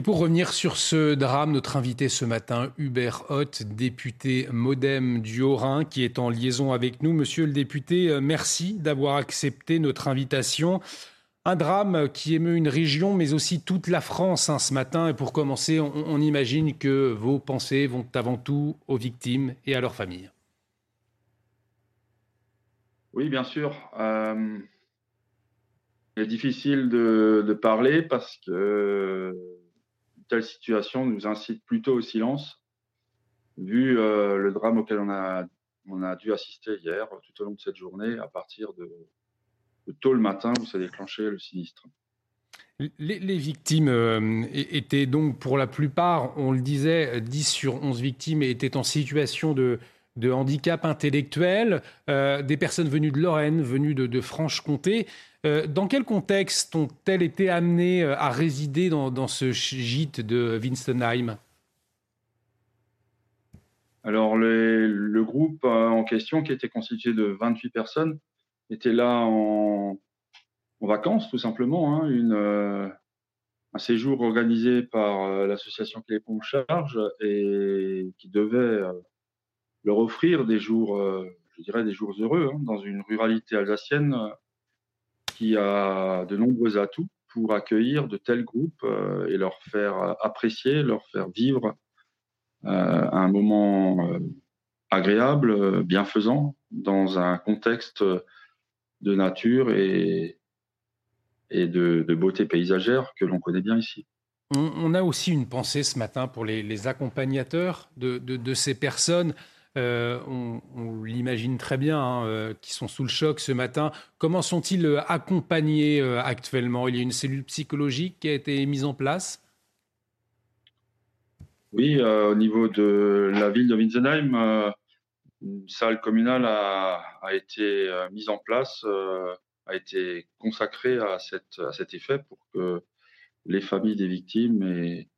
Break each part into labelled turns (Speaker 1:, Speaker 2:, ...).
Speaker 1: Et pour revenir sur ce drame, notre invité ce matin, Hubert Hoth, député Modem du Haut-Rhin, qui est en liaison avec nous. Monsieur le député, euh, merci d'avoir accepté notre invitation. Un drame qui émeut une région, mais aussi toute la France hein, ce matin. Et pour commencer, on, imagine que vos pensées vont avant tout aux victimes et à leurs familles.
Speaker 2: Oui, bien sûr. Euh, c'est difficile de, parler parce que telle situation nous incite plutôt au silence, vu euh, le drame auquel on a, on a dû assister hier, tout au long de cette journée, à partir de, tôt le matin où ça déclenchait le sinistre.
Speaker 1: Les, victimes euh, étaient donc pour la plupart, on le disait, 10 sur 11 victimes étaient en situation de, de handicap intellectuel, euh, des personnes venues de Lorraine, venues de, Franche-Comté. Euh, dans quel contexte ont-elles été amenées euh, à résider dans, ce gîte de Winstenheim
Speaker 2: Alors, le groupe en question, qui était constitué de 28 personnes, était là en, vacances, tout simplement. Hein, un séjour organisé par l'association qui charge et qui devait leur offrir des jours, euh, je dirais des jours heureux, hein, dans une ruralité alsacienne euh, qui a de nombreux atouts pour accueillir de tels groupes euh, et leur faire apprécier, leur faire vivre un moment agréable, bienfaisant, dans un contexte de nature et, et de, beauté paysagère que l'on connaît bien ici.
Speaker 1: On, a aussi une pensée ce matin pour les, accompagnateurs de, de, ces personnes euh, on, l'imagine très bien, hein, euh, qui sont sous le choc ce matin. Comment sont-ils euh, accompagnés actuellement? Il y a une cellule psychologique qui a été mise en place?
Speaker 2: Oui, au niveau de la ville de Winsenheim, une salle communale a, été mise en place, a été consacrée à, à cet effet pour que les familles des victimes et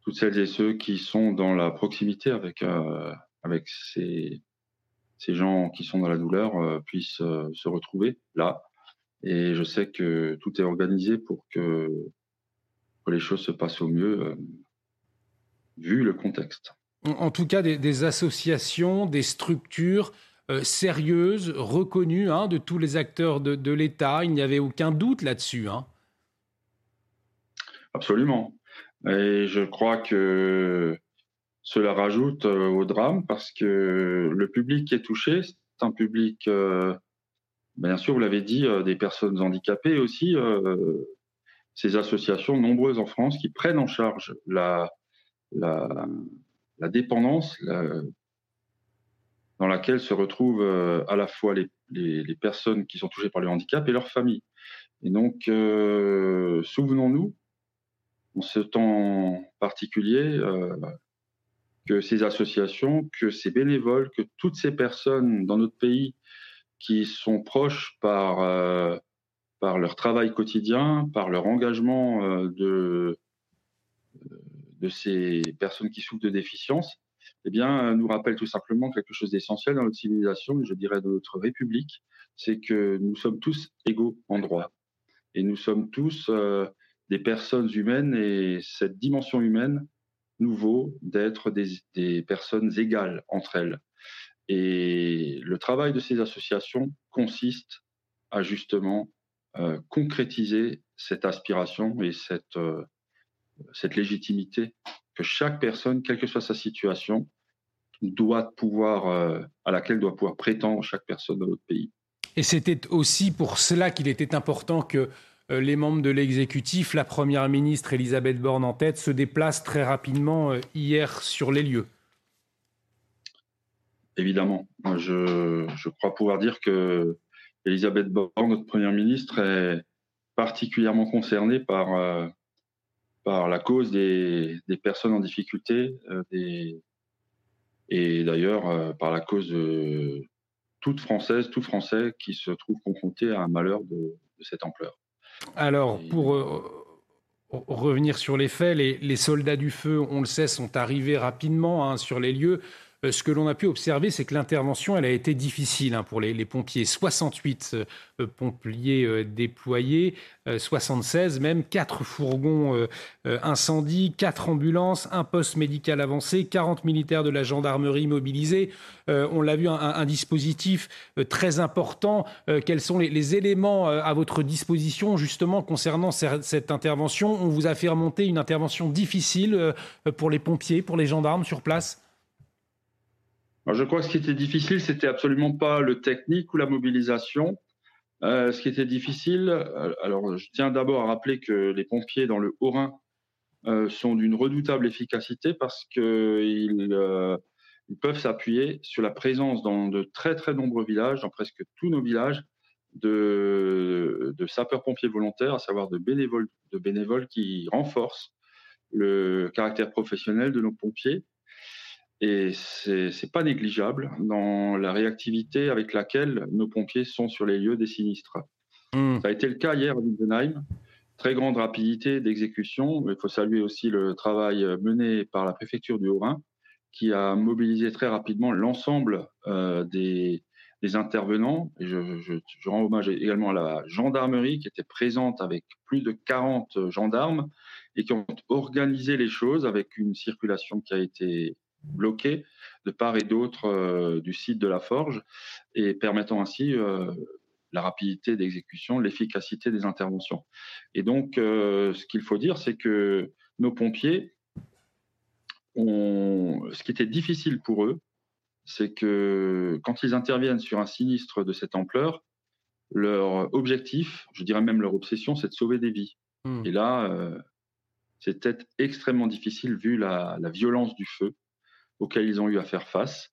Speaker 2: toutes celles et ceux qui sont dans la proximité avec avec ces, ces gens qui sont dans la douleur euh, puissent euh, se retrouver là. Et je sais que tout est organisé pour que, les choses se passent au mieux, euh, vu le contexte.
Speaker 1: En tout cas, des, associations, des structures sérieuses, reconnues hein, de tous les acteurs de, l'État. Il n'y avait aucun doute là-dessus. Hein.
Speaker 2: Absolument. Et je crois que cela rajoute euh, au drame parce que le public qui est touché, c'est un public, euh, bien sûr, vous l'avez dit, euh, des personnes handicapées aussi, ces associations nombreuses en France qui prennent en charge la, la, dépendance dans laquelle se retrouvent à la fois les, les, personnes qui sont touchées par le handicap et leurs familles. Et donc, souvenons-nous, en ce temps particulier, que ces associations, que ces bénévoles, que toutes ces personnes dans notre pays qui sont proches par, euh, par leur travail quotidien, par leur engagement euh, de, euh, de ces personnes qui souffrent de déficience, eh bien, nous rappellent tout simplement quelque chose d'essentiel dans notre civilisation, je dirais de notre République, c'est que nous sommes tous égaux en droit. Et nous sommes tous des personnes humaines et cette dimension humaine, nouveau d'être des, personnes égales entre elles. Et le travail de ces associations consiste à justement euh, concrétiser cette aspiration et cette, euh, cette légitimité que chaque personne, quelle que soit sa situation, doit pouvoir, euh, à laquelle doit pouvoir prétendre chaque personne de notre pays.
Speaker 1: Et c'était aussi pour cela qu'il était important que les membres de l'exécutif, la Première ministre Elisabeth Borne en tête, se déplacent très rapidement euh, hier sur les lieux.
Speaker 2: Évidemment. Je, crois pouvoir dire que Elisabeth Borne, notre Première ministre, est particulièrement concernée par, euh, par la cause des, personnes en difficulté et d'ailleurs par la cause de toute Française, tout Français qui se trouve confronté à un malheur de cette ampleur.
Speaker 1: Alors, pour euh, revenir sur les faits, les, soldats du feu, on le sait, sont arrivés rapidement hein, sur les lieux. Euh, ce que l'on a pu observer, c'est que l'intervention, elle a été difficile hein, pour les, pompiers. 68 euh, pompiers déployés, 76 même, 4 fourgons incendies, 4 ambulances, un poste médical avancé, 40 militaires de la gendarmerie mobilisés. on l'a vu, un, dispositif très important. quels sont les, éléments à votre disposition justement concernant cette intervention? On vous a fait remonter une intervention difficile pour les pompiers, pour les gendarmes sur place?
Speaker 2: Je crois que ce qui était difficile, c'était absolument pas le technique ou la mobilisation. Euh, ce qui était difficile, euh, alors je tiens d'abord à rappeler que les pompiers dans le Haut-Rhin euh, sont d'une redoutable efficacité parce qu'ils ils peuvent s'appuyer sur la présence dans de très très nombreux villages, dans presque tous nos villages, de, sapeurs-pompiers volontaires, à savoir de bénévoles qui renforcent le caractère professionnel de nos pompiers et c'est n'est pas négligeable dans la réactivité avec laquelle nos pompiers sont sur les lieux des sinistres. Hmm. Ça a été le cas hier à Wittenheim. Très grande rapidité d'exécution. Il faut saluer aussi le travail mené par la préfecture du Haut-Rhin, qui a mobilisé très rapidement l'ensemble euh, des, des, intervenants. Et je, je, je, rends hommage également à la gendarmerie, qui était présente avec plus de 40 gendarmes et qui ont organisé les choses avec une circulation qui a été bloqués de part et d'autre euh, du site de la forge et permettant ainsi euh, la rapidité d'exécution, l'efficacité des interventions. Et donc, euh, ce qu'il faut dire, c'est que nos pompiers, ont... ce qui était difficile pour eux, c'est que quand ils interviennent sur un sinistre de cette ampleur, leur objectif, je dirais même leur obsession, c'est de sauver des vies. Hmm. Et là, c'était extrêmement difficile vu la, la, violence du feu auxquels ils ont eu à faire face.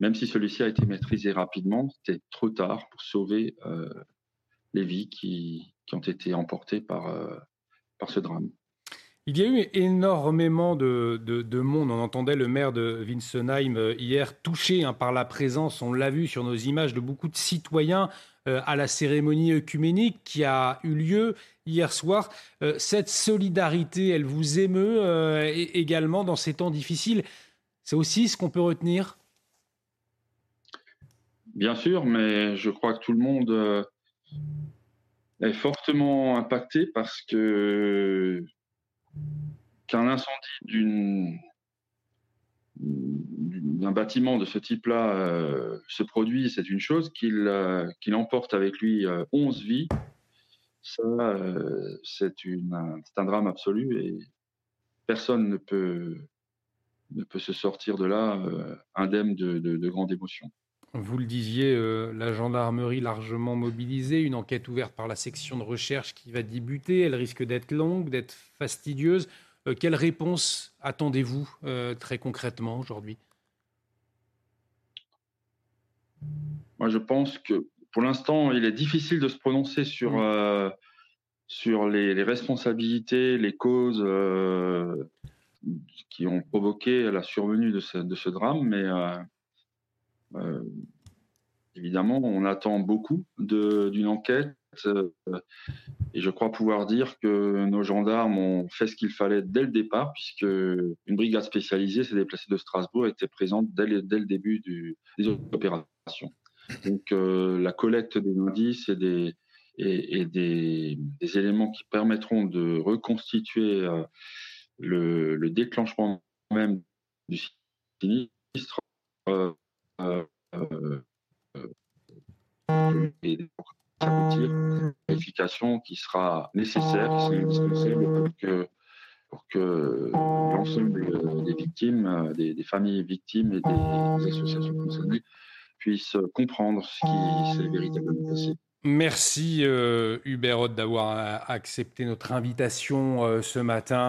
Speaker 2: Même si celui-ci a été maîtrisé rapidement, c'était trop tard pour sauver euh, les vies qui, ont été emportées par, euh, par ce drame.
Speaker 1: Il y a eu énormément de, de, monde. On entendait le maire de Winsenheim euh, hier touché hein, par la présence, on l'a vu sur nos images, de beaucoup de citoyens à la cérémonie œcuménique qui a eu lieu hier soir. cette solidarité, elle vous émeut également dans ces temps difficiles. C'est aussi ce qu'on peut retenir?
Speaker 2: Bien sûr, mais je crois que tout le monde euh, est fortement impacté parce que qu'un incendie d'un bâtiment de ce type-là euh, se produit, c'est une chose, qu'il euh, emporte avec lui 11 vies, ça, c'est un drame absolu et personne ne peut ne peut se sortir de là euh, indemne de, de, grande émotion.
Speaker 1: Vous le disiez, euh, la gendarmerie largement mobilisée, une enquête ouverte par la section de recherche qui va débuter, elle risque d'être longue, d'être fastidieuse. Euh, quelle réponse attendez-vous très concrètement aujourd'hui?
Speaker 2: Moi, je pense que pour l'instant, il est difficile de se prononcer sur, mmh. sur les, les, responsabilités, les causes qui ont provoqué la survenue de ce, drame, mais euh, euh, évidemment, on attend beaucoup d'une enquête. Euh, et je crois pouvoir dire que nos gendarmes ont fait ce qu'il fallait dès le départ, puisque une brigade spécialisée s'est déplacée de Strasbourg et était présente dès, le début des opérations. Donc la collecte des indices et des, éléments qui permettront de reconstituer le, déclenchement même du sinistre euh, euh, euh, et vérification qui sera nécessaire, pour que, l'ensemble des victimes, des, familles victimes et des, associations concernées puissent comprendre ce qui s'est véritablement passé.
Speaker 1: Merci Hubert d'avoir accepté notre invitation ce matin.